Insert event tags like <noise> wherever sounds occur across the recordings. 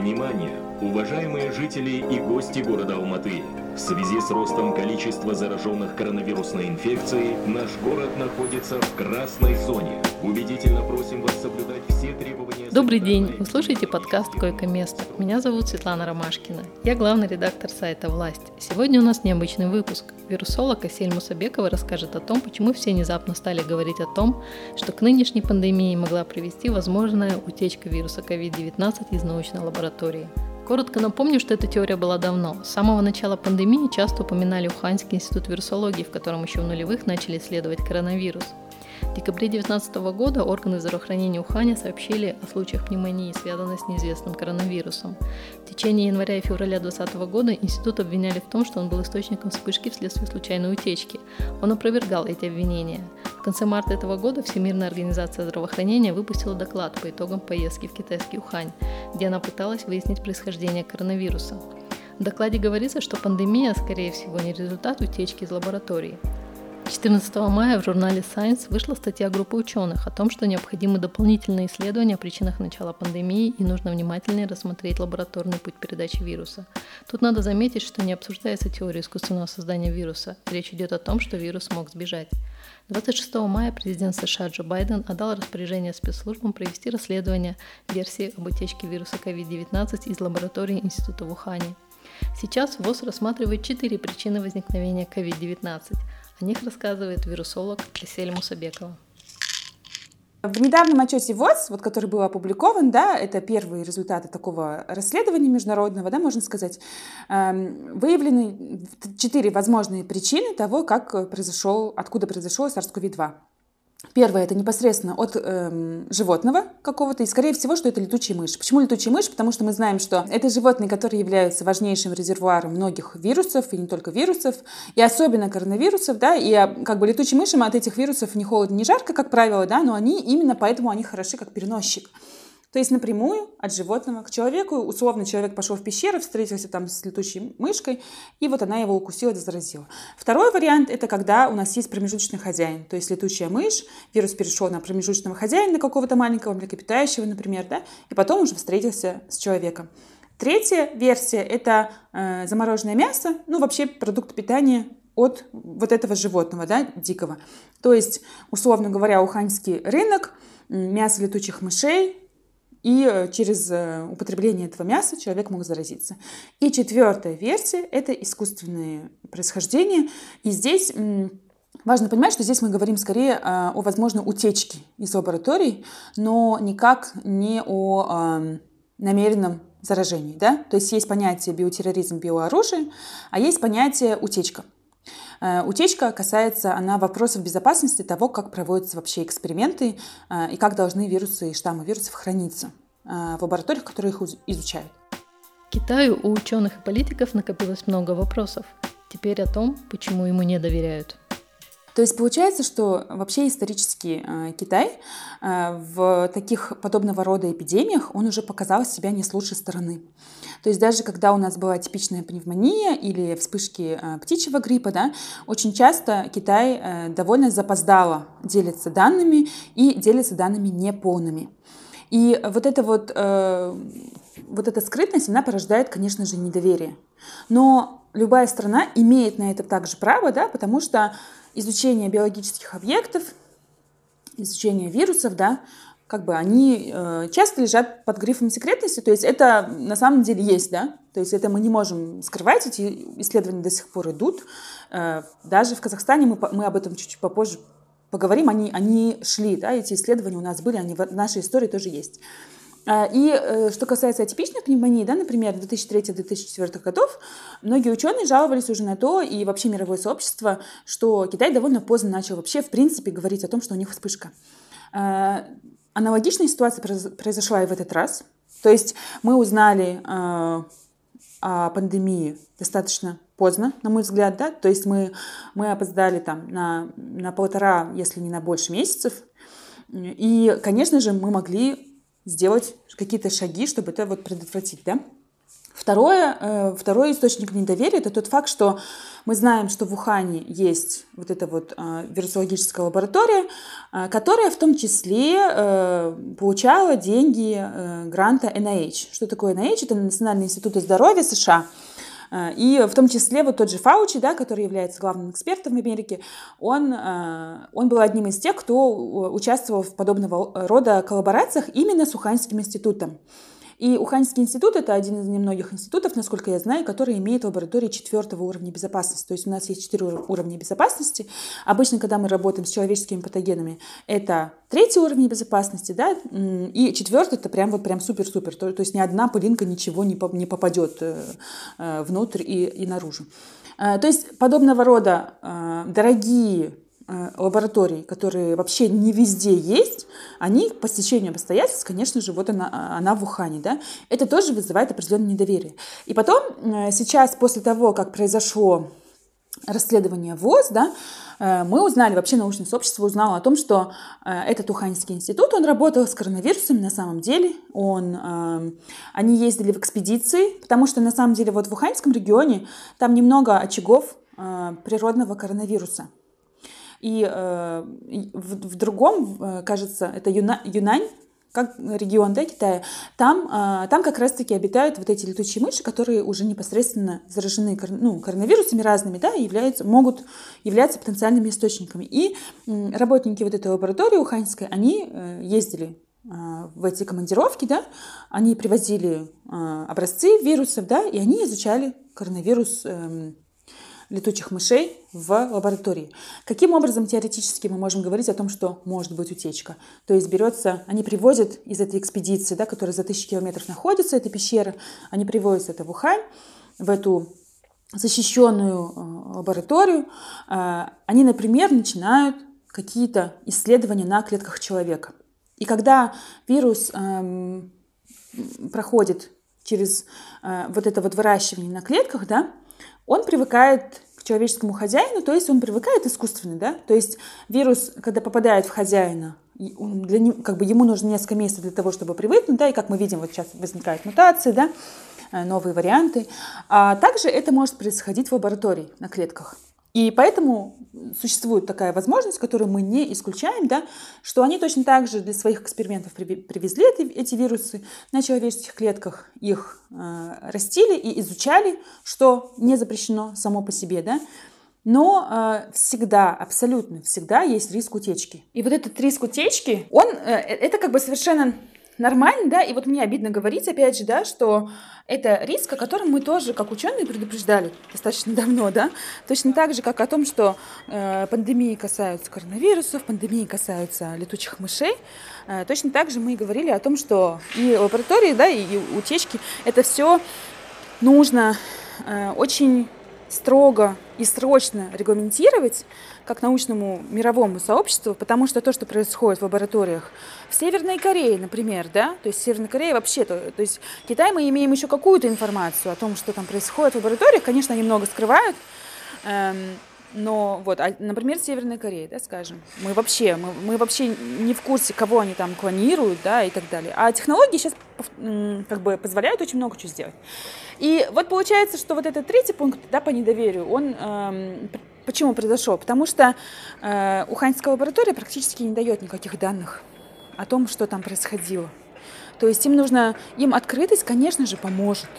Внимание, уважаемые жители и гости города Алматы! В связи с ростом количества зараженных коронавирусной инфекцией, наш город находится в красной зоне. Убедительно просим вас соблюдать все требования... Добрый день! Вы слушаете подкаст «Койко-место». Меня зовут Светлана Ромашкина. Я главный редактор сайта «Власть». Сегодня у нас необычный выпуск. Вирусолог Асель Мусабекова расскажет о том, почему все внезапно стали говорить о том, что к нынешней пандемии могла привести возможная утечка вируса COVID-19 из научной лаборатории. Коротко напомню, что эта теория была давно. С самого начала пандемии часто упоминали Уханьский институт вирусологии, в котором еще в нулевых начали исследовать коронавирус. В декабре 2019 года органы здравоохранения Уханя сообщили о случаях пневмонии, связанной с неизвестным коронавирусом. В течение января и февраля 2020 года институт обвиняли в том, что он был источником вспышки вследствие случайной утечки. Он опровергал эти обвинения. В конце марта этого года Всемирная организация здравоохранения выпустила доклад по итогам поездки в китайский Ухань, где она пыталась выяснить происхождение коронавируса. В докладе говорится, что пандемия, скорее всего, не результат утечки из лаборатории. 14 мая в журнале Science вышла статья группы ученых о том, что необходимы дополнительные исследования о причинах начала пандемии и нужно внимательнее рассмотреть лабораторный путь передачи вируса. Тут надо заметить, что не обсуждается теория искусственного создания вируса. Речь идет о том, что вирус мог сбежать. 26 мая президент США Джо Байден отдал распоряжение спецслужбам провести расследование версии об утечке вируса COVID-19 из лаборатории Института в Ухане. Сейчас ВОЗ рассматривает четыре причины возникновения COVID-19. О них рассказывает вирусолог Лисель Мусабекова. В недавнем отчете ВОЗ, вот, который был опубликован, да, это первые результаты такого расследования международного, да, можно сказать, эм, выявлены четыре возможные причины того, как произошел, откуда произошел SARS-CoV-2. Первое это непосредственно от эм, животного какого-то, и скорее всего, что это летучие мыши. Почему летучие мыши? Потому что мы знаем, что это животные, которые являются важнейшим резервуаром многих вирусов, и не только вирусов, и особенно коронавирусов, да, и а, как бы летучим мышам от этих вирусов не холодно, не жарко, как правило, да, но они именно поэтому они хороши как переносчик. То есть напрямую от животного к человеку. Условно человек пошел в пещеру, встретился там с летучей мышкой, и вот она его укусила заразила. Второй вариант – это когда у нас есть промежуточный хозяин. То есть летучая мышь, вирус перешел на промежуточного хозяина, какого-то маленького млекопитающего, например, да, и потом уже встретился с человеком. Третья версия – это э, замороженное мясо, ну вообще продукт питания от вот этого животного, да, дикого. То есть, условно говоря, уханьский рынок, мясо летучих мышей, и э, через э, употребление этого мяса человек мог заразиться. И четвертая версия – это искусственное происхождение. И здесь важно понимать, что здесь мы говорим скорее э, о возможной утечке из лабораторий, но никак не о намеренном заражении. Да? То есть есть понятие биотерроризм, биооружие, а есть понятие утечка. Э, утечка касается она вопросов безопасности того, как проводятся вообще эксперименты э, и как должны вирусы и штаммы вирусов храниться э, в лабораториях, которые их изучают. Китаю у ученых и политиков накопилось много вопросов. Теперь о том, почему ему не доверяют. То есть получается, что вообще исторически э, Китай э, в таких подобного рода эпидемиях он уже показал себя не с лучшей стороны. То есть даже когда у нас была типичная пневмония или вспышки э, птичьего гриппа, да, очень часто Китай довольно запоздало делится данными и делится данными неполными. И вот эта вот, вот эта скрытность, она порождает, конечно же, недоверие. Но любая страна имеет на это также право, да, потому что изучение биологических объектов, изучение вирусов, да, как бы они э, часто лежат под грифом секретности, то есть это на самом деле есть, да, то есть это мы не можем скрывать, эти исследования до сих пор идут. Э, даже в Казахстане мы, мы об этом чуть-чуть попозже поговорим, они, они шли, да, эти исследования у нас были, они в нашей истории тоже есть. А, и э, что касается атипичной пневмонии, да, например, 2003-2004 годов, многие ученые жаловались уже на то, и вообще мировое сообщество, что Китай довольно поздно начал вообще, в принципе, говорить о том, что у них вспышка. А, аналогичная ситуация произошла и в этот раз. То есть мы узнали а, о пандемии достаточно поздно, на мой взгляд, да, то есть мы, мы опоздали там на, на полтора, если не на больше месяцев, и, конечно же, мы могли сделать какие-то шаги, чтобы это вот предотвратить, да? Второе, э, второй источник недоверия – это тот факт, что мы знаем, что в Ухане есть вот эта вот э, вирусологическая лаборатория, э, которая в том числе получала деньги гранта NIH. Что такое NIH? Это Национальный институт здоровья США. И в том числе вот тот же Фаучи, да, который является главным экспертом в Америке, он, он был одним из тех, кто участвовал в подобного рода коллаборациях именно с Уханьским институтом. И Уханьский институт — это один из немногих институтов, насколько я знаю, который имеет лаборатории четвертого уровня безопасности. То есть у нас есть четыре уровня безопасности. Обычно, когда мы работаем с человеческими патогенами, это третий уровень безопасности, да, и четвертый — это прям вот прям супер-супер. То, то есть ни одна пылинка ничего не, не попадет э, э, внутрь и, и наружу. Э, то есть подобного рода дорогие лабораторий, которые вообще не везде есть, они по стечению обстоятельств, конечно же, вот она, она в Ухане, да, это тоже вызывает определенное недоверие. И потом, э, сейчас, после того, как произошло расследование ВОЗ, да, э, мы узнали, вообще научное сообщество узнало о том, что этот Уханьский институт, он работал с коронавирусом на самом деле. Он, они ездили в экспедиции, потому что на самом деле вот в Уханьском регионе там немного очагов природного коронавируса. И э, в, в другом, э, кажется, это Юна, Юнань, как регион да, Китая, там, э, там как раз-таки обитают вот эти летучие мыши, которые уже непосредственно заражены ну, коронавирусами разными, да, и являются, могут являться потенциальными источниками. И э, работники вот этой лаборатории уханьской, они э, ездили э, в эти командировки, да, они привозили э, образцы вирусов, да, и они изучали коронавирус э, летучих мышей в лаборатории. Каким образом теоретически мы можем говорить о том, что может быть утечка? То есть берется, они привозят из этой экспедиции, да, которая за тысячи километров находится, эта пещера, они привозят это в Ухань, в эту защищенную э, лабораторию. Э, они, например, начинают какие-то исследования на клетках человека. И когда вирус эм, проходит через э, вот это вот выращивание на клетках, да, он привыкает к человеческому хозяину, то есть он привыкает искусственно, да, то есть вирус, когда попадает в хозяина, для него, как бы ему нужно несколько месяцев для того, чтобы привыкнуть, да, и как мы видим, вот сейчас возникают мутации, да, э, новые варианты. А также это может происходить в лаборатории на клетках. И поэтому существует такая возможность, которую мы не исключаем, да, что они точно так же для своих экспериментов привезли эти, эти вирусы на человеческих клетках, их э, растили и изучали, что не запрещено само по себе, да, но э, всегда, абсолютно всегда есть риск утечки. И вот этот риск утечки, он, э, это как бы совершенно нормально, да, и вот мне обидно говорить, опять же, да, что это риск, о котором мы тоже, как ученые, предупреждали достаточно давно, да, точно так же, как о том, что э, пандемии касаются коронавирусов, пандемии касаются летучих мышей, э, точно так же мы и говорили о том, что и лаборатории, да, и, и утечки, это все нужно э, очень строго и срочно регламентировать как научному мировому сообществу, потому что то, что происходит в лабораториях в Северной Корее, например, да, то есть Северная Корея вообще, то, то есть Китай мы имеем еще какую-то информацию о том, что там происходит в лабораториях, конечно, они много скрывают, эм, но вот, а, например, Северная Корея, да, скажем, мы вообще, мы, мы вообще не в курсе, кого они там клонируют, да, и так далее. А технологии сейчас как бы позволяют очень много чего сделать. И вот получается, что вот этот третий пункт, да, по недоверию, он эм, почему произошел? Потому что э, Уханьская лаборатория практически не дает никаких данных о том, что там происходило. То есть им нужно, им открытость, конечно же, поможет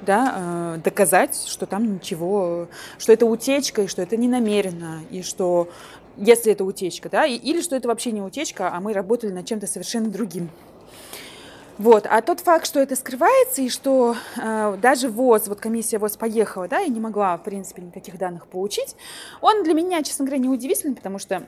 да, э, доказать, что там ничего, что это утечка, и что это не намеренно, и что если это утечка, да, и, или что это вообще не утечка, а мы работали над чем-то совершенно другим. Вот. А тот факт, что это скрывается, и что э, даже ВОЗ, вот комиссия ВОЗ поехала, да, и не могла, в принципе, никаких данных получить, он для меня, честно говоря, не удивительный, потому что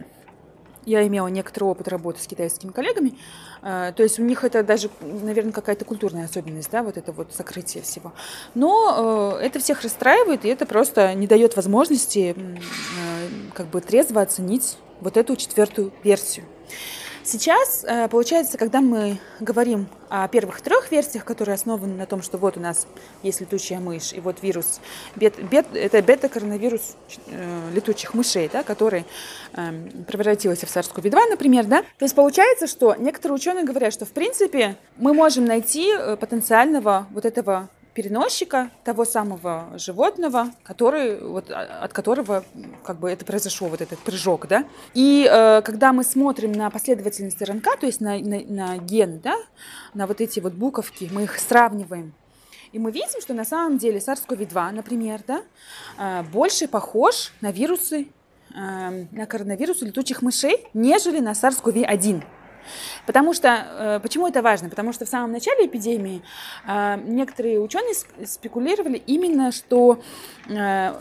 я имела некоторый опыт работы с китайскими коллегами, э, то есть у них это даже, наверное, какая-то культурная особенность, да, вот это вот сокрытие всего. Но э, это всех расстраивает, и это просто не дает возможности э, как бы трезво оценить вот эту четвертую версию. Сейчас, э, получается, когда мы говорим о первых трех версиях, которые основаны на том, что вот у нас есть летучая мышь, и вот вирус, бет, бет, это бета-коронавирус э, летучих мышей, да, который э, превратился в SARS-CoV-2, например, да, то есть получается, что некоторые ученые говорят, что в принципе мы можем найти э, потенциального вот этого переносчика того самого животного, который, вот, от которого как бы это произошел, вот этот прыжок, да. И э, когда мы смотрим на последовательность РНК, то есть на, на, на ген, да, на вот эти вот буковки, мы их сравниваем, и мы видим, что на самом деле SARS-CoV-2, например, да, э, больше похож на вирусы, э, на коронавирусы летучих мышей, нежели на SARS-CoV-1. Потому что, э, почему это важно? Потому что в самом начале эпидемии э, некоторые ученые спекулировали именно, что э,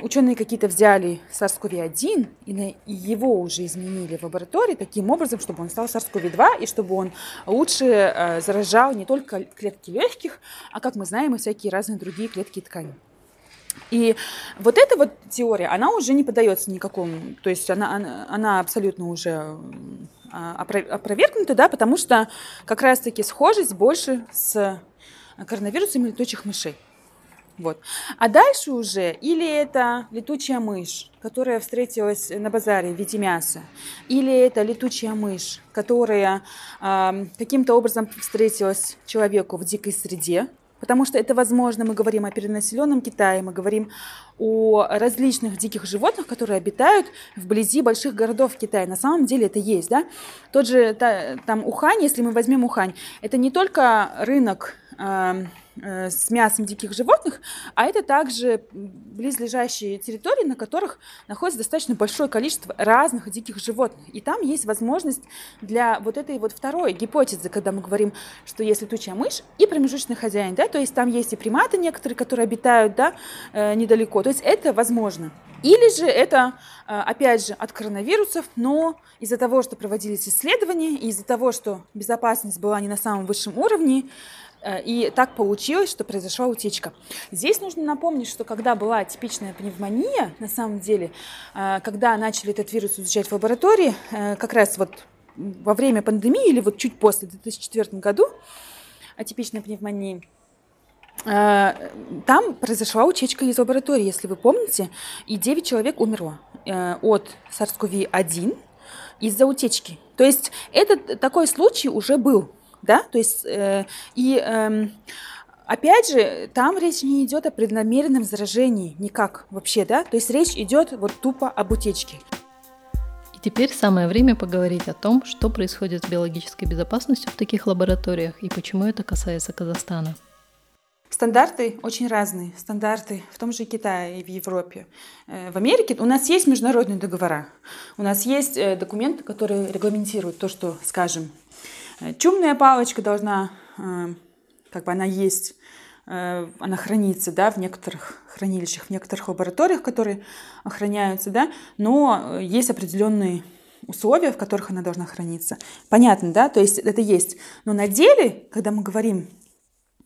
ученые какие-то взяли SARS-CoV-1 и его уже изменили в лаборатории таким образом, чтобы он стал SARS-CoV-2 и чтобы он лучше заражал не только клетки легких, а, как мы знаем, и всякие разные другие клетки тканей. И вот эта вот теория, она уже не поддается никакому, то есть она, она, она абсолютно уже а, опровергнута, да, потому что как раз-таки схожесть больше с коронавирусом летучих мышей. Вот. А дальше уже или это летучая мышь, которая встретилась на базаре в виде мяса, или это летучая мышь, которая э, каким-то образом встретилась человеку в дикой среде, Потому что это возможно, мы говорим о перенаселенном Китае, мы говорим о различных диких животных, которые обитают вблизи больших городов Китая. На самом деле это есть, да? Тот же та, там Ухань, если мы возьмем Ухань, это не только рынок э, с мясом диких животных, а это также близлежащие территории, на которых находится достаточно большое количество разных диких животных. И там есть возможность для вот этой вот второй гипотезы, когда мы говорим, что есть летучая мышь и промежуточный хозяин, да, то есть там есть и приматы некоторые, которые обитают, да, э, недалеко, то есть это возможно. Или же это, э, опять же, от коронавирусов, но из-за того, что проводились исследования, из-за того, что безопасность была не на самом высшем уровне, Э, и так получилось, что произошла утечка. Здесь нужно напомнить, что когда была типичная пневмония, на самом деле, э, когда начали этот вирус изучать в лаборатории, э, как раз вот во время пандемии или вот чуть после, в 2004 году, атипичной пневмонии, там произошла утечка из лаборатории, если вы помните, и 9 человек умерло от SARS-CoV-1 из-за утечки. То есть этот такой случай уже был да, то есть э, и э, Опять же, там речь не идет о преднамеренном заражении, никак вообще, да? То есть речь идет вот тупо об утечке. И теперь самое время поговорить о том, что происходит с биологической безопасностью в таких лабораториях и почему это касается Казахстана. Стандарты очень разные. Стандарты в том же Китае и в Европе. Э, в Америке у нас есть международные договора. У нас есть э, документы, которые регламентируют то, что, скажем, чумная палочка должна, э, как бы она есть, э, она хранится, да, в некоторых хранилищах, в некоторых лабораториях, которые охраняются, да, но есть определенные условия, в которых она должна храниться. Понятно, да, то есть это есть. Но на деле, когда мы говорим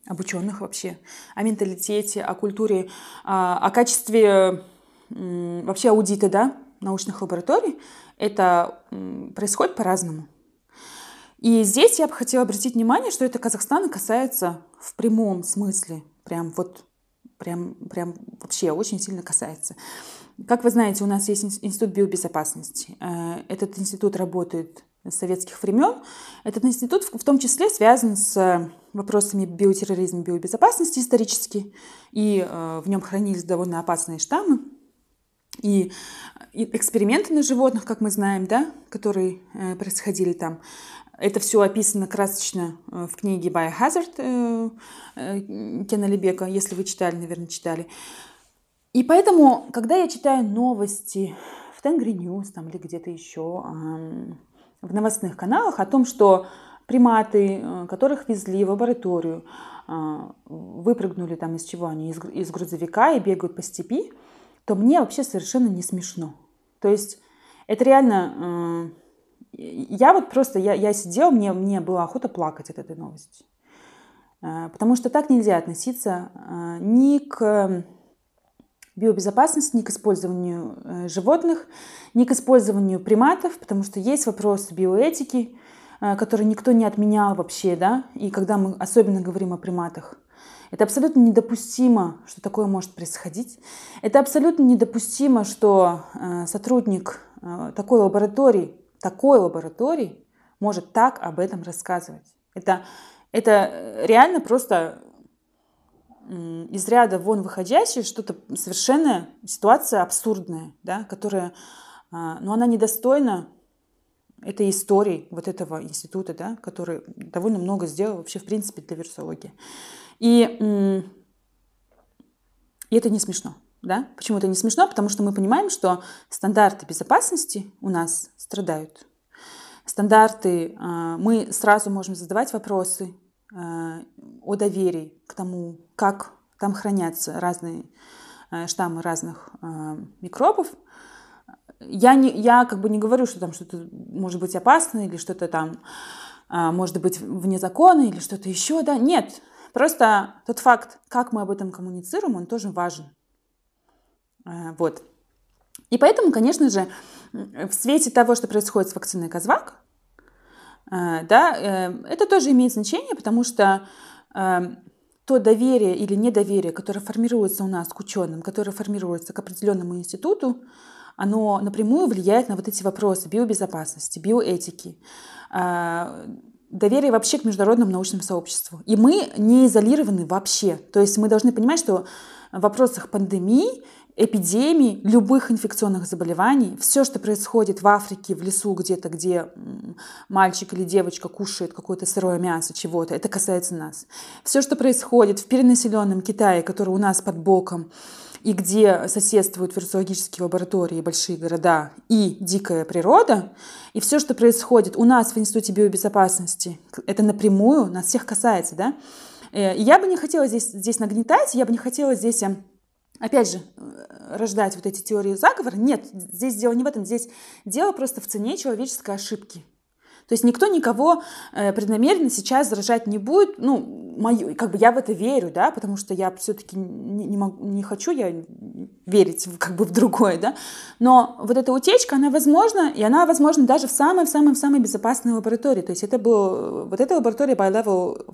об ученых вообще, о менталитете, о культуре, о качестве вообще аудита, да, научных лабораторий, это происходит по-разному. И здесь я бы хотела обратить внимание, что это Казахстана касается в прямом смысле, прям вот, прям, прям вообще очень сильно касается. Как вы знаете, у нас есть Институт биобезопасности. Э, этот институт работает с советских времен. Этот институт в том числе связан с вопросами биотерроризма биобезопасности исторически, и э, в нем хранились довольно опасные штаммы. И эксперименты на животных, как мы знаем, да, которые э, происходили там, это все описано красочно э, в книге Biohazard э, э, Кена Алибека, если вы читали, наверное, читали. И поэтому, когда я читаю новости в Tengrinews там, или где-то еще в новостных каналах о том, что приматы, которых везли в лабораторию, выпрыгнули там из чего они, из, грузовика и бегают по степи, то мне вообще совершенно не смешно. То есть это реально я вот просто, я, я сидела, мне, мне было охота плакать от этой новости. Э, потому что так нельзя относиться э, ни к биобезопасности, ни к использованию э, животных, ни к использованию приматов, потому что есть вопрос биоэтики, который никто не отменял вообще, да, и когда мы особенно говорим о приматах. Это абсолютно недопустимо, что такое может происходить. Это абсолютно недопустимо, что сотрудник такой лаборатории такой лаборатории может так об этом рассказывать. Это, это реально просто из ряда вон выходящее, что-то совершенно ситуация абсурдная, да, которая, а, но она недостойна этой истории вот этого института, да, который довольно много сделал вообще в принципе для вирусологии. И, и это не смешно. Да? Почему это не смешно? Потому что мы понимаем, что стандарты безопасности у нас страдают. Стандарты, а, мы сразу можем задавать вопросы, Э, о доверии к тому, как там хранятся разные э, штаммы разных микробов. Я, не, я как бы не говорю, что там что-то может быть опасно или что-то там может быть вне закона или что-то еще, да, нет. Просто тот факт, как мы об этом коммуницируем, он тоже важен. Вот. И поэтому, конечно же, в свете того, что происходит с вакциной Казвак, Э, да, э, это тоже имеет значение, потому что э, то доверие или недоверие, которое формируется у нас к ученым, которое формируется к определенному институту, оно напрямую влияет на вот эти вопросы биобезопасности, биоэтики, доверие вообще к международному научному сообществу. И мы не изолированы вообще. То есть мы должны понимать, что в вопросах пандемии эпидемий, любых инфекционных заболеваний, все, что происходит в Африке, в лесу где-то, где мальчик или девочка кушает какое-то сырое мясо чего-то, это касается нас. Все, что происходит в перенаселенном Китае, который у нас под боком, и где соседствуют вирусологические лаборатории, большие города и дикая природа, и все, что происходит у нас в Институте биобезопасности, это напрямую нас всех касается, да. Э, я бы не хотела здесь, здесь нагнетать, я бы не хотела здесь эм, опять же, э, рождать вот эти теории заговора. Нет, здесь дело не в этом, здесь дело просто в цене человеческой ошибки. То есть никто никого э, преднамеренно сейчас заражать не будет. Ну, мою, как бы я в это верю, да, потому что я все-таки не, не, могу, не хочу я верить в, как бы в другое, да. Но вот эта утечка, она возможна, и она возможна даже в самой-в-самой-в самой безопасной лаборатории. То есть это был, вот эта лаборатория by level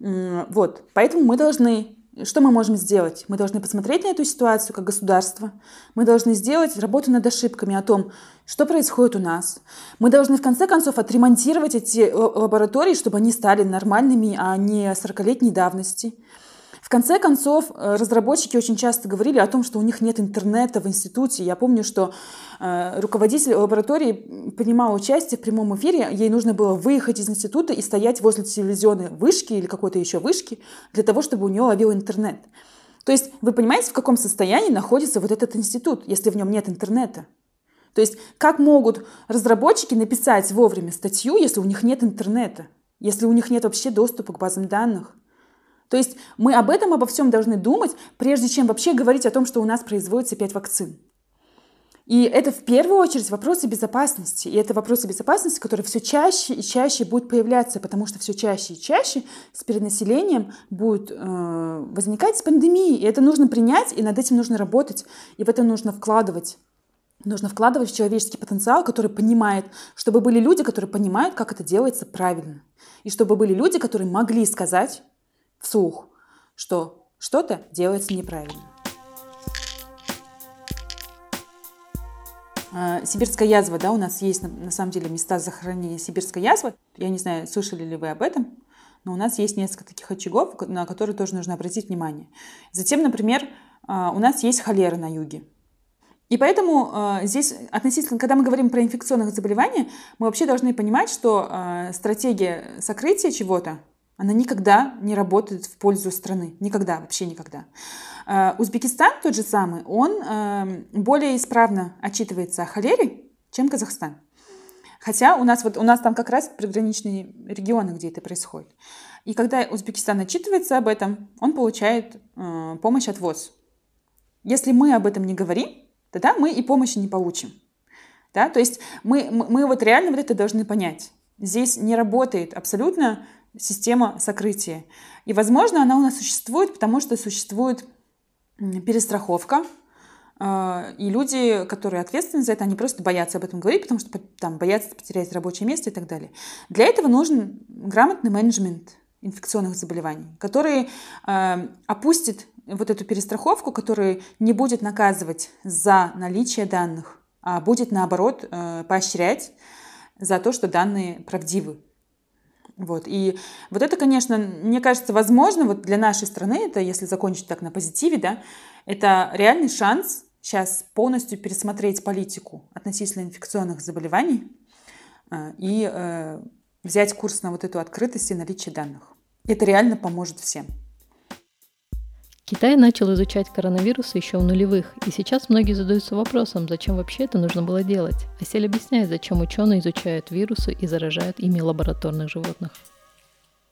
4. Вот, поэтому мы должны что мы можем сделать? Мы должны посмотреть на эту ситуацию как государство. Мы должны сделать работу над ошибками о том, что происходит у нас. Мы должны в конце концов отремонтировать эти лаборатории, чтобы они стали нормальными, а не 40-летней давности. В конце концов, э, разработчики очень часто говорили о том, что у них нет интернета в институте. Я помню, что э, руководитель лаборатории принимал участие в прямом эфире. Ей нужно было выехать из института и стоять возле телевизионной вышки или какой-то еще вышки для того, чтобы у нее ловил интернет. То есть вы понимаете, в каком состоянии находится вот этот институт, если в нем нет интернета? То есть как могут разработчики написать вовремя статью, если у них нет интернета, если у них нет вообще доступа к базам данных? То есть мы об этом, обо всем должны думать, прежде чем вообще говорить о том, что у нас производится 5 вакцин. И это в первую очередь вопросы безопасности. И это вопросы безопасности, которые все чаще и чаще будут появляться, потому что все чаще и чаще с перенаселением будет э, возникать пандемии. И это нужно принять, и над этим нужно работать, и в это нужно вкладывать. Нужно вкладывать в человеческий потенциал, который понимает, чтобы были люди, которые понимают, как это делается правильно. И чтобы были люди, которые могли сказать, вслух, что что-то делается неправильно. А, сибирская язва, да, у нас есть на, на самом деле места захоронения сибирской язвы. Я не знаю, слышали ли вы об этом, но у нас есть несколько таких очагов, на которые тоже нужно обратить внимание. Затем, например, а, у нас есть холера на юге. И поэтому э, здесь относительно, когда мы говорим про инфекционных заболевания, мы вообще должны понимать, что стратегия сокрытия чего-то, она никогда не работает в пользу страны. Никогда, вообще никогда. Э, Узбекистан тот же самый, он эм, более исправно отчитывается о холере, чем Казахстан. Хотя у нас, вот, у нас там как раз приграничные регионы, где это происходит. И когда Узбекистан отчитывается об этом, он получает э, помощь от ВОЗ. Если мы об этом не говорим, тогда мы и помощи не получим. Да? То есть мы, мы, мы вот реально вот это должны понять. Здесь не работает абсолютно система сокрытия. И, возможно, она у нас существует, потому что существует перестраховка, э, и люди, которые ответственны за это, они просто боятся об этом говорить, потому что там боятся потерять рабочее место и так далее. Для этого нужен грамотный менеджмент инфекционных заболеваний, который э, опустит вот эту перестраховку, который не будет наказывать за наличие данных, а будет наоборот э, поощрять за то, что данные правдивы. Вот. И вот это, конечно, мне кажется, возможно, вот для нашей страны, это если закончить так на позитиве, да, это реальный шанс сейчас полностью пересмотреть политику относительно инфекционных заболеваний э, и э, взять курс на вот эту открытость и наличие данных. Это реально поможет всем. Китай начал изучать коронавирусы еще в нулевых, и сейчас многие задаются вопросом, зачем вообще это нужно было делать. Асель объясняет, зачем ученые изучают вирусы и заражают ими лабораторных животных.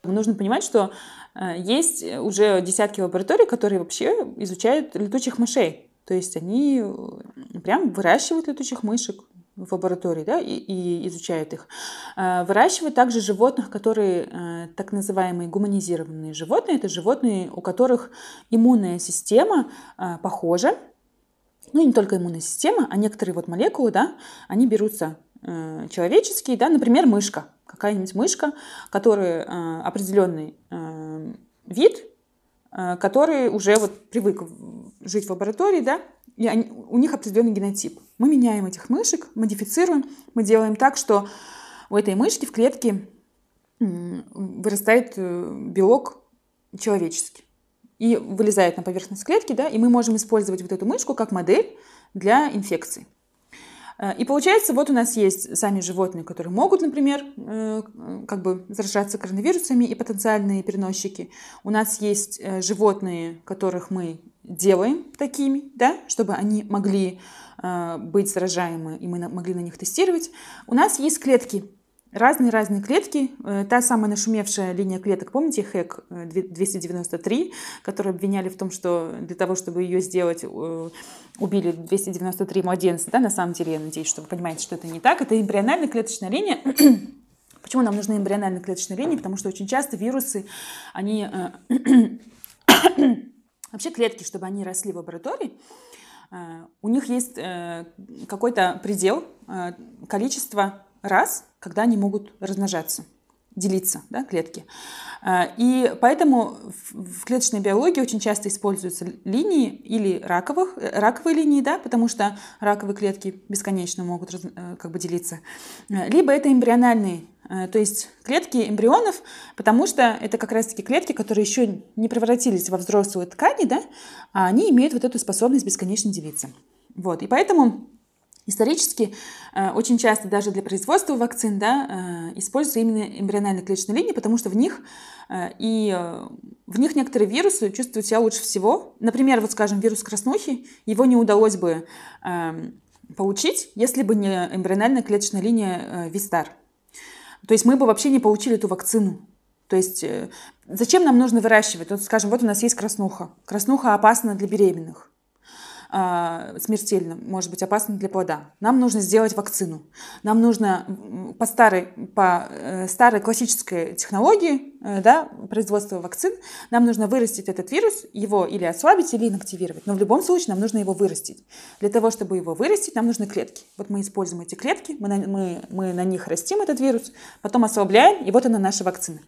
Нужно понимать, что э, есть уже десятки лабораторий, которые вообще изучают летучих мышей. То есть они э, прям выращивают летучих мышек, в лаборатории да, и, и изучают их. А, выращивают также животных, которые э, так называемые гуманизированные животные. Это животные, у которых иммунная система э, похожа. Ну, не только иммунная система, а некоторые вот молекулы, да, они берутся э, человеческие, да, например, мышка. Какая-нибудь мышка, которая определенный вид, который уже вот привык жить в лаборатории, да, и они, у них определенный генотип. Мы меняем этих мышек, модифицируем, мы делаем так, что у этой мышки в клетке вырастает э, белок человеческий и вылезает на поверхность клетки, да, и мы можем использовать вот эту мышку как модель для инфекции. Э, и получается, вот у нас есть сами животные, которые могут, например, э, как бы заражаться коронавирусами и потенциальные переносчики. У нас есть животные, которых мы делаем такими, да, чтобы они могли э, быть заражаемы, и мы могли на них тестировать. У нас есть клетки, разные-разные клетки. Э, та самая нашумевшая линия клеток, помните, ХЭК 293, которую обвиняли в том, что для того, чтобы ее сделать, э, убили 293 младенца. Да, на самом деле, я надеюсь, что вы понимаете, что это не так. Это эмбриональная клеточная линия. <clears throat> Почему нам нужны эмбриональные клеточные линии? Потому что очень часто вирусы, они э, <clears throat> Вообще клетки, чтобы они росли в лаборатории, э, у них есть э, какой-то предел э, количества раз, когда они могут размножаться, делиться, да, клетки. И поэтому в клеточной биологии очень часто используются линии или раковых, раковые линии, да, потому что раковые клетки бесконечно могут как бы делиться, либо это эмбриональные Э, то есть клетки эмбрионов, потому что это как раз-таки клетки, которые еще не превратились во взрослые ткани, да, а они имеют вот эту способность бесконечно делиться. Вот. И поэтому исторически э, очень часто даже для производства вакцин да, э, используются именно эмбриональные клеточные линии, потому что в них и в них некоторые вирусы чувствуют себя лучше всего. Например, вот скажем, вирус краснухи, его не удалось бы эм, получить, если бы не эмбриональная клеточная линия Вистар. То есть мы бы вообще не получили эту вакцину. То есть э, зачем нам нужно выращивать? Вот, скажем, вот у нас есть краснуха. Краснуха опасна для беременных. А, смертельно, может быть опасно для плода. Нам нужно сделать вакцину. Нам нужно по старой, по э, старой классической технологии э, да, производства вакцин, нам нужно вырастить этот вирус, его или ослабить, или инактивировать. Но в любом случае нам нужно его вырастить. Для того, чтобы его вырастить, нам нужны клетки. Вот мы используем эти клетки, мы на, мы, мы на них растим этот вирус, потом ослабляем, и вот она наша вакцина.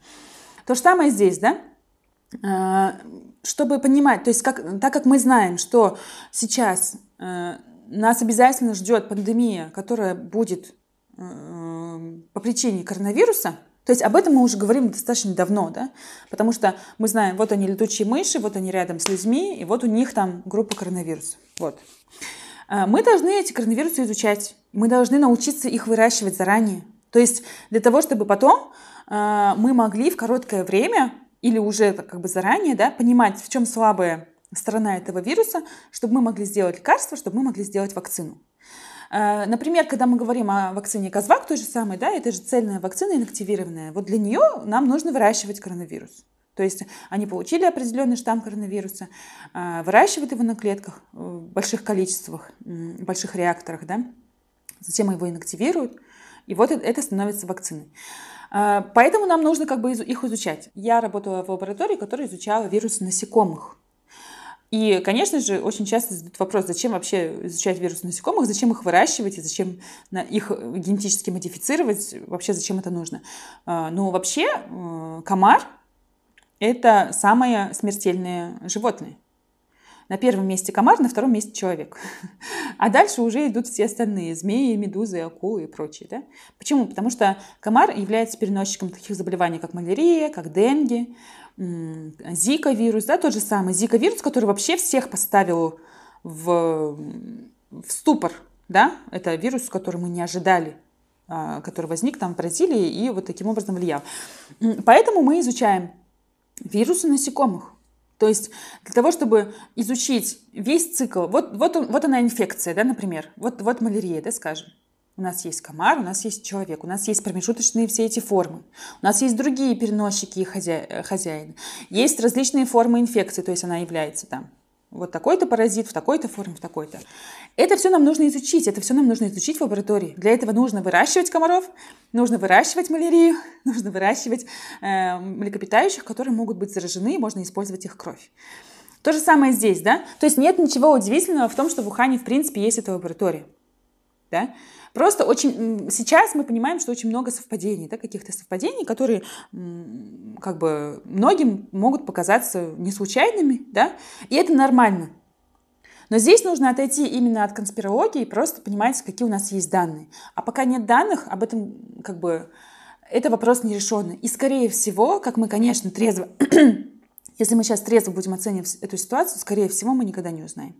То же самое здесь, да? А, чтобы понимать, то есть как, так как мы знаем, что сейчас э, нас обязательно ждет пандемия, которая будет э, по причине коронавируса, то есть об этом мы уже говорим достаточно давно, да, потому что мы знаем, вот они летучие мыши, вот они рядом с людьми, и вот у них там группа коронавируса, вот. Э, мы должны эти коронавирусы изучать, мы должны научиться их выращивать заранее, то есть для того, чтобы потом э, мы могли в короткое время или уже как бы заранее да, понимать, в чем слабая сторона этого вируса, чтобы мы могли сделать лекарство, чтобы мы могли сделать вакцину. Э, например, когда мы говорим о вакцине Казвак, той же самой, да, это же цельная вакцина инактивированная. Вот для нее нам нужно выращивать коронавирус. То есть они получили определенный штамм коронавируса, э, выращивают его на клетках в больших количествах, в больших реакторах, да, затем его инактивируют, и вот это становится вакциной. А, поэтому нам нужно как бы их изучать. Я работала в лаборатории, которая изучала вирусы насекомых. И, конечно же, очень часто задают вопрос, зачем вообще изучать вирусы насекомых, зачем их выращивать и зачем их генетически модифицировать, вообще зачем это нужно. Ну, вообще, э, комар – это самое смертельное животное. На первом месте комар, на втором месте человек. А дальше уже идут все остальные. Змеи, медузы, акулы и прочие. Да? Почему? Потому что комар является переносчиком таких заболеваний, как малярия, как денgue, зика вирус. Да? Тот же самый зика вирус, который вообще всех поставил в, в ступор. Да? Это вирус, который мы не ожидали а, который возник там в Бразилии и вот таким образом влиял. Поэтому мы изучаем вирусы насекомых. То есть для того, чтобы изучить весь цикл, вот, вот, вот она инфекция, да, например, вот, вот малярия, да, скажем. У нас есть комар, у нас есть человек, у нас есть промежуточные все эти формы. У нас есть другие переносчики и хозя... хозяин. Есть различные формы инфекции, то есть она является там вот такой-то паразит в такой-то форме, в такой-то. Это все нам нужно изучить, это все нам нужно изучить в лаборатории. Для этого нужно выращивать комаров, нужно выращивать малярию, <laughs> нужно выращивать э, млекопитающих, которые могут быть заражены, и можно использовать их кровь. То же самое здесь, да? То есть нет ничего удивительного в том, что в Ухане, в принципе, есть эта лаборатория. Да? Просто очень сейчас мы понимаем, что очень много совпадений, да, каких-то совпадений, которые как бы многим могут показаться не случайными, да, и это нормально. Но здесь нужно отойти именно от конспирологии и просто понимать, какие у нас есть данные. А пока нет данных, об этом как бы это вопрос нерешенный. И скорее всего, как мы, конечно, трезво, <clears throat> если мы сейчас трезво будем оценивать эту ситуацию, скорее всего, мы никогда не узнаем.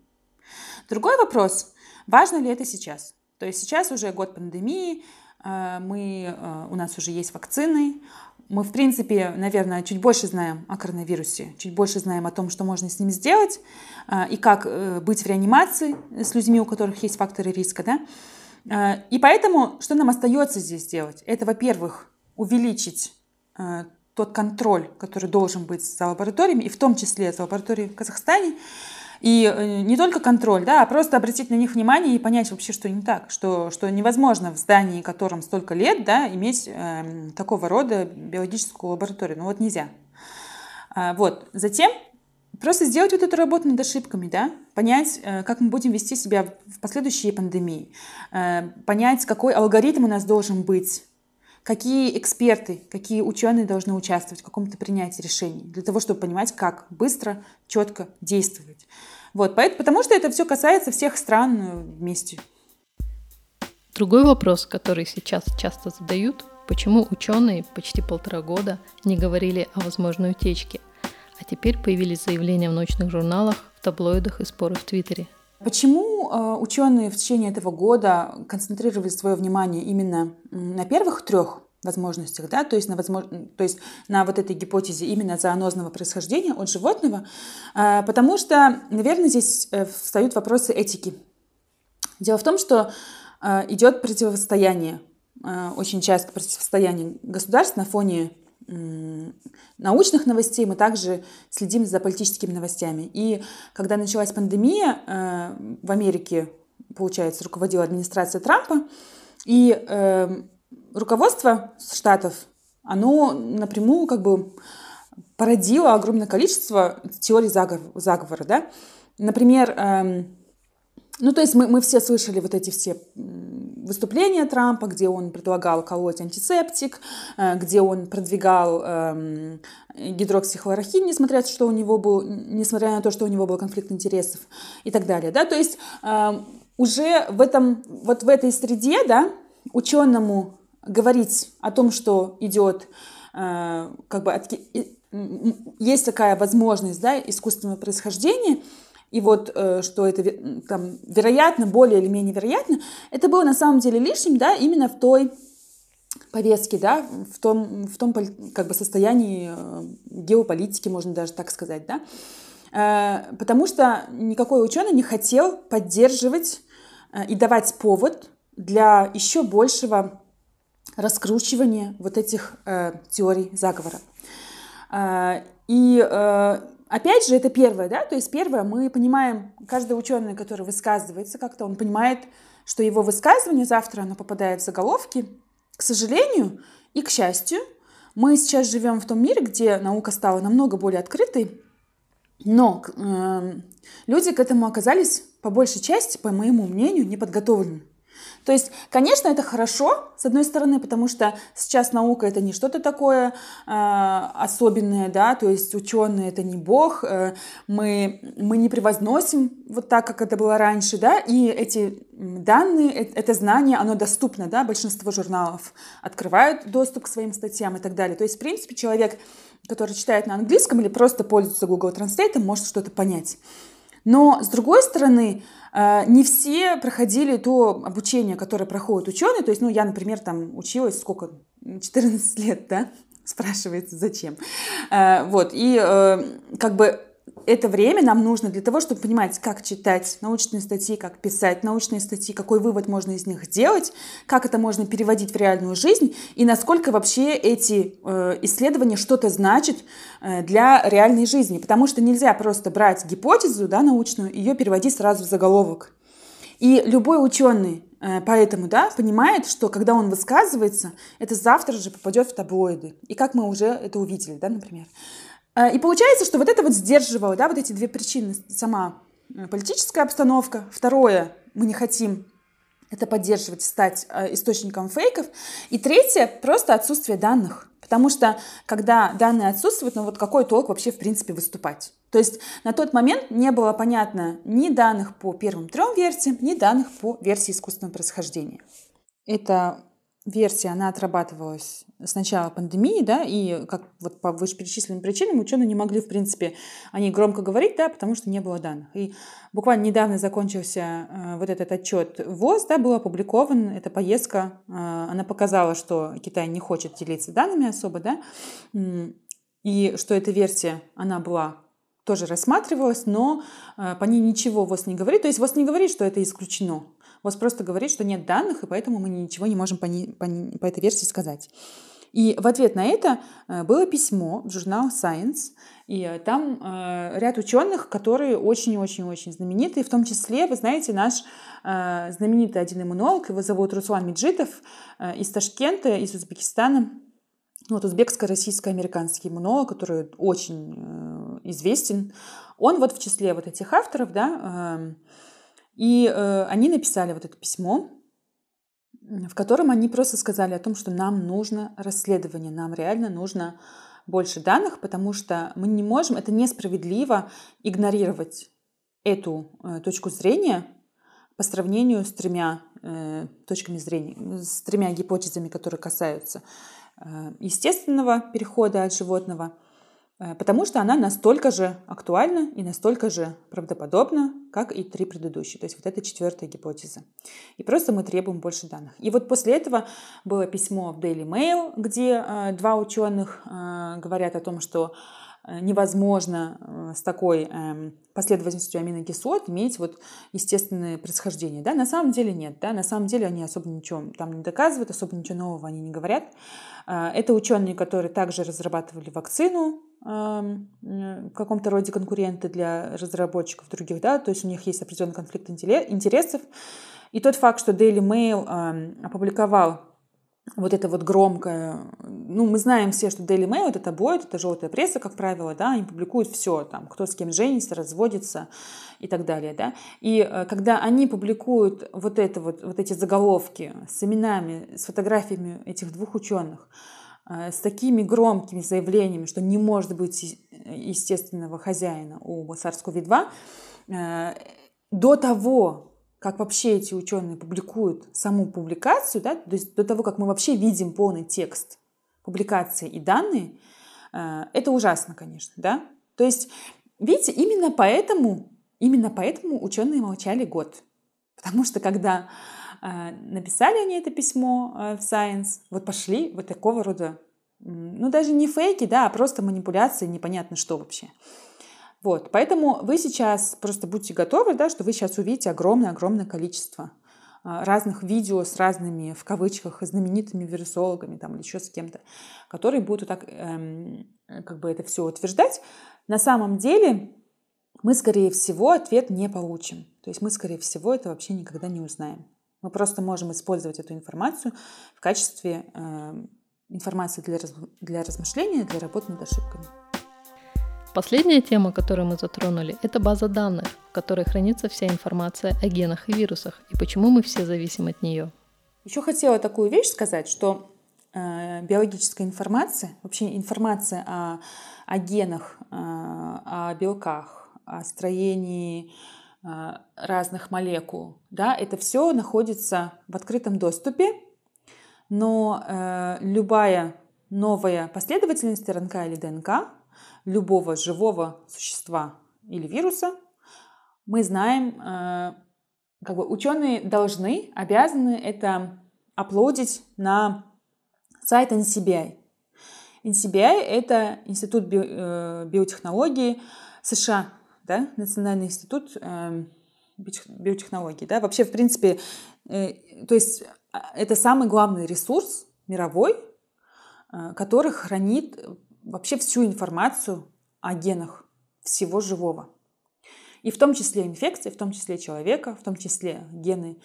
Другой вопрос, важно ли это сейчас? То есть сейчас уже год пандемии, э, мы, э, у нас уже есть вакцины, мы, в принципе, наверное, чуть больше знаем о коронавирусе, чуть больше знаем о том, что можно с ним сделать э, и как быть в реанимации с людьми, у которых есть факторы риска. Да? И поэтому, что нам остается здесь делать? Это, во-первых, увеличить тот контроль, который должен быть за лабораториями, и в том числе за лабораторией в Казахстане, и э, не только контроль, да, а просто обратить на них внимание и понять вообще, что не так, что, что невозможно в здании, которым столько лет, да, иметь э, такого рода биологическую лабораторию. Ну вот нельзя. А, вот. Затем просто сделать вот эту работу над ошибками, да, понять, э, как мы будем вести себя в последующие пандемии, э, понять, какой алгоритм у нас должен быть, какие эксперты, какие ученые должны участвовать в каком-то принятии решений, для того, чтобы понимать, как быстро, четко действовать. Вот, потому что это все касается всех стран э, вместе. Другой вопрос, который сейчас часто задают, почему ученые почти полтора года не говорили о возможной утечке, а теперь появились заявления в научных журналах, в таблоидах и споры в Твиттере. Почему э, ученые в течение этого года концентрировали свое внимание именно на первых трех возможностях, да, то есть на, возмож... то есть на вот этой гипотезе именно зоонозного происхождения от животного, э, потому что, наверное, здесь э, встают вопросы этики. Дело в том, что идет противостояние, очень часто противостояние государств на фоне научных новостей, мы также следим за политическими новостями. И когда началась пандемия, э, в Америке, получается, руководила администрация Трампа, и э, руководство штатов, оно напрямую как бы породило огромное количество теорий заговора. заговора да? Например, эм, ну, то есть мы, мы все слышали вот эти все выступления Трампа, где он предлагал колоть антисептик, э, где он продвигал эм, гидроксихлорохин, несмотря, что у него был, несмотря на то, что у него был конфликт интересов и так далее. Да? То есть эм, уже в, этом, вот в этой среде да, ученому говорить о том, что идет э, как бы есть такая возможность да, искусственного происхождения – и вот э, что это там, вероятно, более или менее вероятно, это было на самом деле лишним, да, именно в той повестке, да, в том, в том как бы состоянии э, геополитики, можно даже так сказать, да, э, потому что никакой ученый не хотел поддерживать и давать повод для еще большего раскручивания вот этих теорий заговора. И Опять же, это первое, да, то есть первое, мы понимаем, каждый ученый, который высказывается как-то, он понимает, что его высказывание завтра оно попадает в заголовки. К сожалению и к счастью, мы сейчас живем в том мире, где наука стала намного более открытой, но э, люди к этому оказались по большей части, по моему мнению, неподготовлены. То есть, конечно, это хорошо, с одной стороны, потому что сейчас наука это не что-то такое э, особенное, да, то есть ученые это не бог, э, мы, мы не превозносим вот так, как это было раньше, да, и эти данные, э, это знание, оно доступно, да, большинство журналов открывают доступ к своим статьям и так далее. То есть, в принципе, человек, который читает на английском или просто пользуется Google Translate, может что-то понять. Но, с другой стороны, э, не все проходили то обучение, которое проходят ученые. То есть, ну, я, например, там училась сколько? 14 лет, да? <laughs> Спрашивается, зачем. Э, вот, и э, как бы это время нам нужно для того, чтобы понимать, как читать научные статьи, как писать научные статьи, какой вывод можно из них сделать, как это можно переводить в реальную жизнь и насколько вообще эти э, исследования что-то значат э, для реальной жизни. Потому что нельзя просто брать гипотезу да, научную и ее переводить сразу в заголовок. И любой ученый э, поэтому да, понимает, что когда он высказывается, это завтра же попадет в таблоиды. И как мы уже это увидели, да, например. Э, и получается, что вот это вот сдерживало, да, вот эти две причины. Сама э, политическая обстановка. Второе, мы не хотим это поддерживать, стать э, источником фейков. И третье, просто отсутствие данных. Потому что, когда данные отсутствуют, ну вот какой толк вообще, в принципе, выступать? То есть на тот момент не было понятно ни данных по первым трем версиям, ни данных по версии искусственного происхождения. Это версия, она отрабатывалась с начала пандемии, да, и как вот по вышеперечисленным причинам ученые не могли, в принципе, о ней громко говорить, да, потому что не было данных. И буквально недавно закончился э, вот этот отчет ВОЗ, да, был опубликован, эта поездка, э, она показала, что Китай не хочет делиться данными особо, да, и что эта версия, она была тоже рассматривалась, но э, по ней ничего ВОЗ не говорит. То есть ВОЗ не говорит, что это исключено. ВОЗ просто говорит, что нет данных, и поэтому мы ничего не можем по, не, по, по этой версии сказать. И в ответ на это э, было письмо в журнал Science, и э, там э, ряд ученых, которые очень-очень-очень знаменитые, в том числе, вы знаете, наш знаменитый один иммунолог, его зовут Руслан Меджитов, из Ташкента, из Узбекистана, вот узбекско-российско-американский иммунолог, который очень известен. Он вот в числе вот этих авторов, да, эм, и э, они написали вот это письмо, в котором они просто сказали о том, что нам нужно расследование, нам реально нужно больше данных, потому что мы не можем, это несправедливо игнорировать эту э, точку зрения по сравнению с тремя э, точками зрения, с тремя гипотезами, которые касаются э, естественного перехода от животного – потому что она настолько же актуальна и настолько же правдоподобна, как и три предыдущие. То есть вот это четвертая гипотеза. И просто мы требуем больше данных. И вот после этого было письмо в Daily Mail, где э, два ученых э, говорят о том, что невозможно с такой эм, последовательностью аминокислот иметь вот естественное происхождение. Да? На самом деле нет. Да? На самом деле они особо ничего там не доказывают, особо ничего нового они не говорят. Это ученые, которые также разрабатывали вакцину в каком-то роде конкуренты для разработчиков других, да, то есть у них есть определенный конфликт интересов. И тот факт, что Daily Mail опубликовал вот это вот громкое, ну, мы знаем все, что Daily Mail это таблоид, это желтая пресса, как правило, да, они публикуют все, там, кто с кем женится, разводится и так далее, да. И э, когда они публикуют вот это вот, вот эти заголовки с именами, с фотографиями этих двух ученых, Э, с такими громкими заявлениями, что не может быть естественного хозяина у SARS-CoV-2, э, до того, как вообще эти ученые публикуют саму публикацию, да, то есть до того, как мы вообще видим полный текст публикации и данные, э, это ужасно, конечно, да. То есть, видите, именно поэтому, именно поэтому ученые молчали год. Потому что когда написали они это письмо а, в Science, вот пошли вот такого рода, ну даже не фейки, да, а просто манипуляции, непонятно что вообще. Вот, поэтому вы сейчас просто будьте готовы, да, что вы сейчас увидите огромное-огромное количество а, разных видео с разными, в кавычках, знаменитыми вирусологами там, или еще с кем-то, которые будут так, эм, как бы это все утверждать. На самом деле мы, скорее всего, ответ не получим. То есть мы, скорее всего, это вообще никогда не узнаем. Мы просто можем использовать эту информацию в качестве э, информации для, раз, для размышления, для работы над ошибками. Последняя тема, которую мы затронули, это база данных, в которой хранится вся информация о генах и вирусах, и почему мы все зависим от нее. Еще хотела такую вещь сказать, что э, биологическая информация, вообще информация о, о генах, э, о белках, о строении разных молекул, да, это все находится в открытом доступе, но э, любая новая последовательность РНК или ДНК любого живого существа или вируса, мы знаем, э, как бы ученые должны, обязаны это аплодить на сайт NCBI. NCBI — это Институт э, биотехнологии США, да, Национальный институт э, биотехнологий. Да. Вообще, в принципе, э, то есть а, это самый главный ресурс мировой, э, который хранит вообще всю информацию о генах всего живого. И в том числе инфекции, в том числе человека, в том числе гены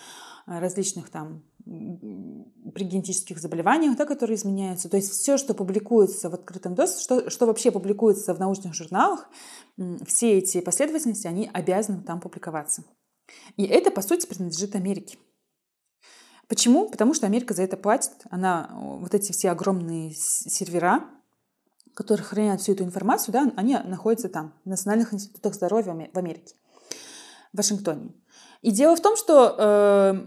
э, различных там при генетических заболеваниях, да, которые изменяются. То есть все, что публикуется в открытом доступе, что, что вообще публикуется в научных журналах, все эти последовательности, они обязаны там публиковаться. И это, по сути, принадлежит Америке. Почему? Потому что Америка за это платит. Она вот эти все огромные сервера, которые хранят всю эту информацию, да, они находятся там, в Национальных институтах здоровья в Америке, в Вашингтоне. И дело в том, что э,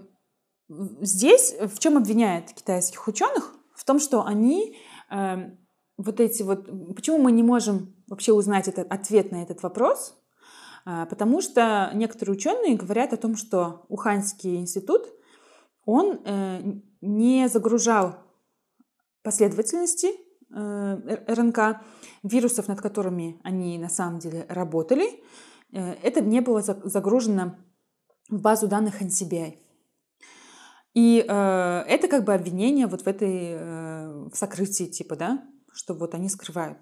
здесь в чем обвиняют китайских ученых? В том, что они э, вот эти вот... Почему мы не можем вообще узнать этот ответ на этот вопрос? Э, потому что некоторые ученые говорят о том, что Уханьский институт, он э, не загружал последовательности Э, РНК, вирусов, над которыми они на самом деле работали, э, это не было загружено в базу данных NCBI. И э, это как бы обвинение вот в этой, э, в сокрытии типа, да, что вот они скрывают.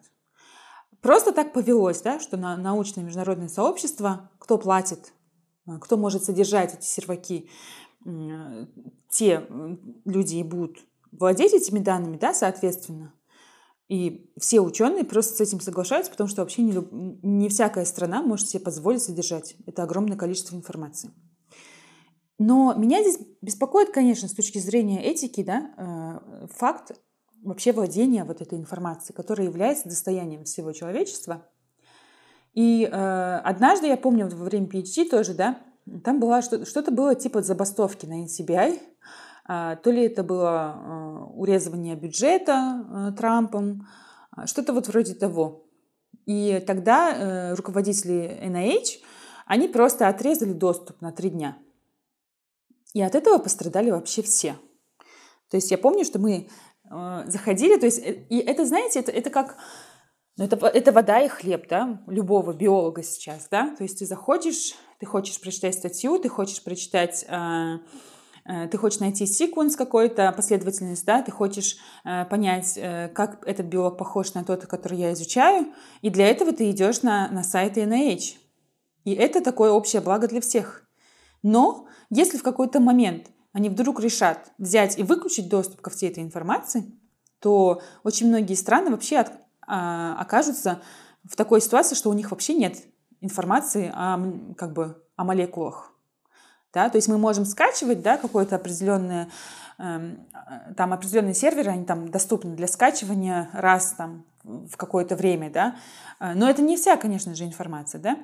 Просто так повелось, да, что на научное международное сообщество, кто платит, э, кто может содержать эти серваки, э, те люди и будут владеть этими данными, да, соответственно. И все ученые просто с этим соглашаются, потому что вообще не, не всякая страна может себе позволить содержать это огромное количество информации. Но меня здесь беспокоит, конечно, с точки зрения этики, да, э, факт вообще владения вот этой информацией, которая является достоянием всего человечества. И э, однажды, я помню, во время PhD тоже, да, там было что-то, было типа забастовки на NCBI, а, то ли это было а, урезывание бюджета а, Трампом, что-то вот вроде того. И тогда э, руководители NIH, они просто отрезали доступ на три дня. И от этого пострадали вообще все. То есть я помню, что мы заходили, то есть, э, и это, знаете, это, это как, ну, это, это вода и хлеб, да, любого биолога сейчас, да, то есть ты заходишь, ты хочешь прочитать статью, ты хочешь прочитать Э, ты хочешь найти секвенс какой-то, последовательность, да, ты хочешь э, понять, э, как этот белок похож на тот, который я изучаю, и для этого ты идешь на, на сайт NIH. И это такое общее благо для всех. Но если в какой-то момент они вдруг решат взять и выключить доступ ко всей этой информации, то очень многие страны вообще от, а, окажутся в такой ситуации, что у них вообще нет информации о, как бы, о молекулах. Да? То есть мы можем скачивать да, какое-то определенное, эм, там определенные серверы, они там доступны для скачивания раз там, в какое-то время, да? Э, но это не вся, конечно же, информация, да?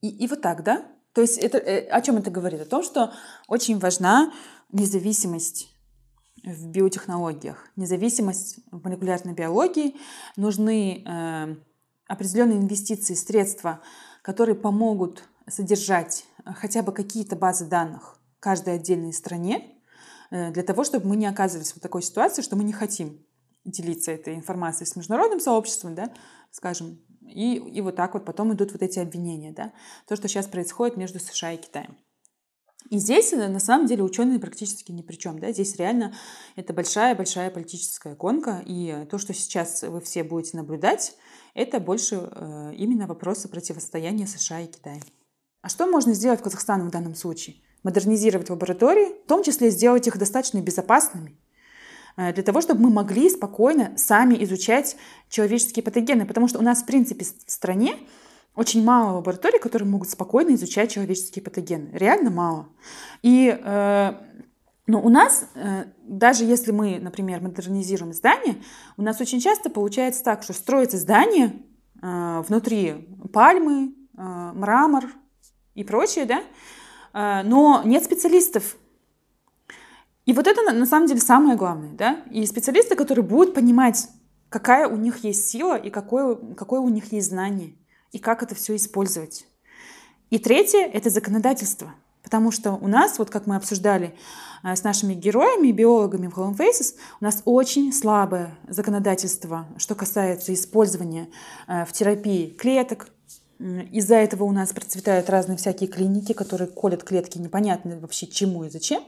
И, и вот так, да? То есть это, э, о чем это говорит? О том, что очень важна независимость в биотехнологиях, независимость в молекулярной биологии. Нужны э, определенные инвестиции, средства, которые помогут содержать хотя бы какие-то базы данных каждой отдельной стране, э, для того, чтобы мы не оказывались в такой ситуации, что мы не хотим делиться этой информацией с международным сообществом, да, скажем, и, и вот так вот потом идут вот эти обвинения, да, то, что сейчас происходит между США и Китаем. И здесь, э, на самом деле, ученые практически ни при чем. Да? Здесь реально это большая-большая политическая гонка. И то, что сейчас вы все будете наблюдать, это больше э, именно вопросы противостояния США и Китая. А что можно сделать Казахстану в данном случае? Модернизировать лаборатории, в том числе сделать их достаточно безопасными, для того, чтобы мы могли спокойно сами изучать человеческие патогены, потому что у нас, в принципе, в стране очень мало лабораторий, которые могут спокойно изучать человеческие патогены. Реально мало. И э, но у нас, э, даже если мы, например, модернизируем здание, у нас очень часто получается так, что строится здание, э, внутри пальмы, э, мрамор и прочее, да, но нет специалистов. И вот это на самом деле самое главное, да, и специалисты, которые будут понимать, какая у них есть сила и какое, какое у них есть знание, и как это все использовать. И третье — это законодательство — Потому что у нас, вот как мы обсуждали э, с нашими героями, биологами в Home Faces, у нас очень слабое законодательство, что касается использования э, в терапии клеток. Из-за этого у нас процветают разные всякие клиники, которые колят клетки непонятно вообще чему и зачем.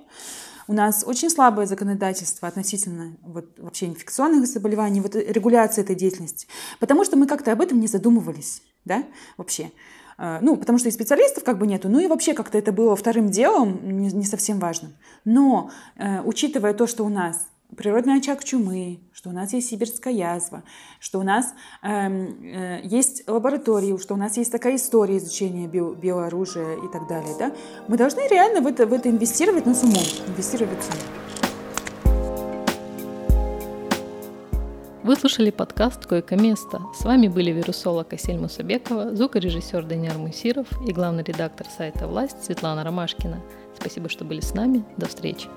У нас очень слабое законодательство относительно вот, вообще инфекционных заболеваний, вот регуляции этой деятельности, потому что мы как-то об этом не задумывались, да, вообще. А, ну, потому что и специалистов как бы нету, ну и вообще как-то это было вторым делом, не, не совсем важным. Но, э, учитывая то, что у нас природный очаг чумы, что у нас есть сибирская язва, что у нас э, э, есть лаборатории, что у нас есть такая история изучения био, биооружия и так далее, да, мы должны реально в это, в это инвестировать, но с умом, инвестировать с. Вы слушали подкаст «Койко-место». С вами были вирусолог Асель Мусабекова, звукорежиссер Даниил Мусиров и главный редактор сайта «Власть» Светлана Ромашкина. Спасибо, что были с нами. До встречи.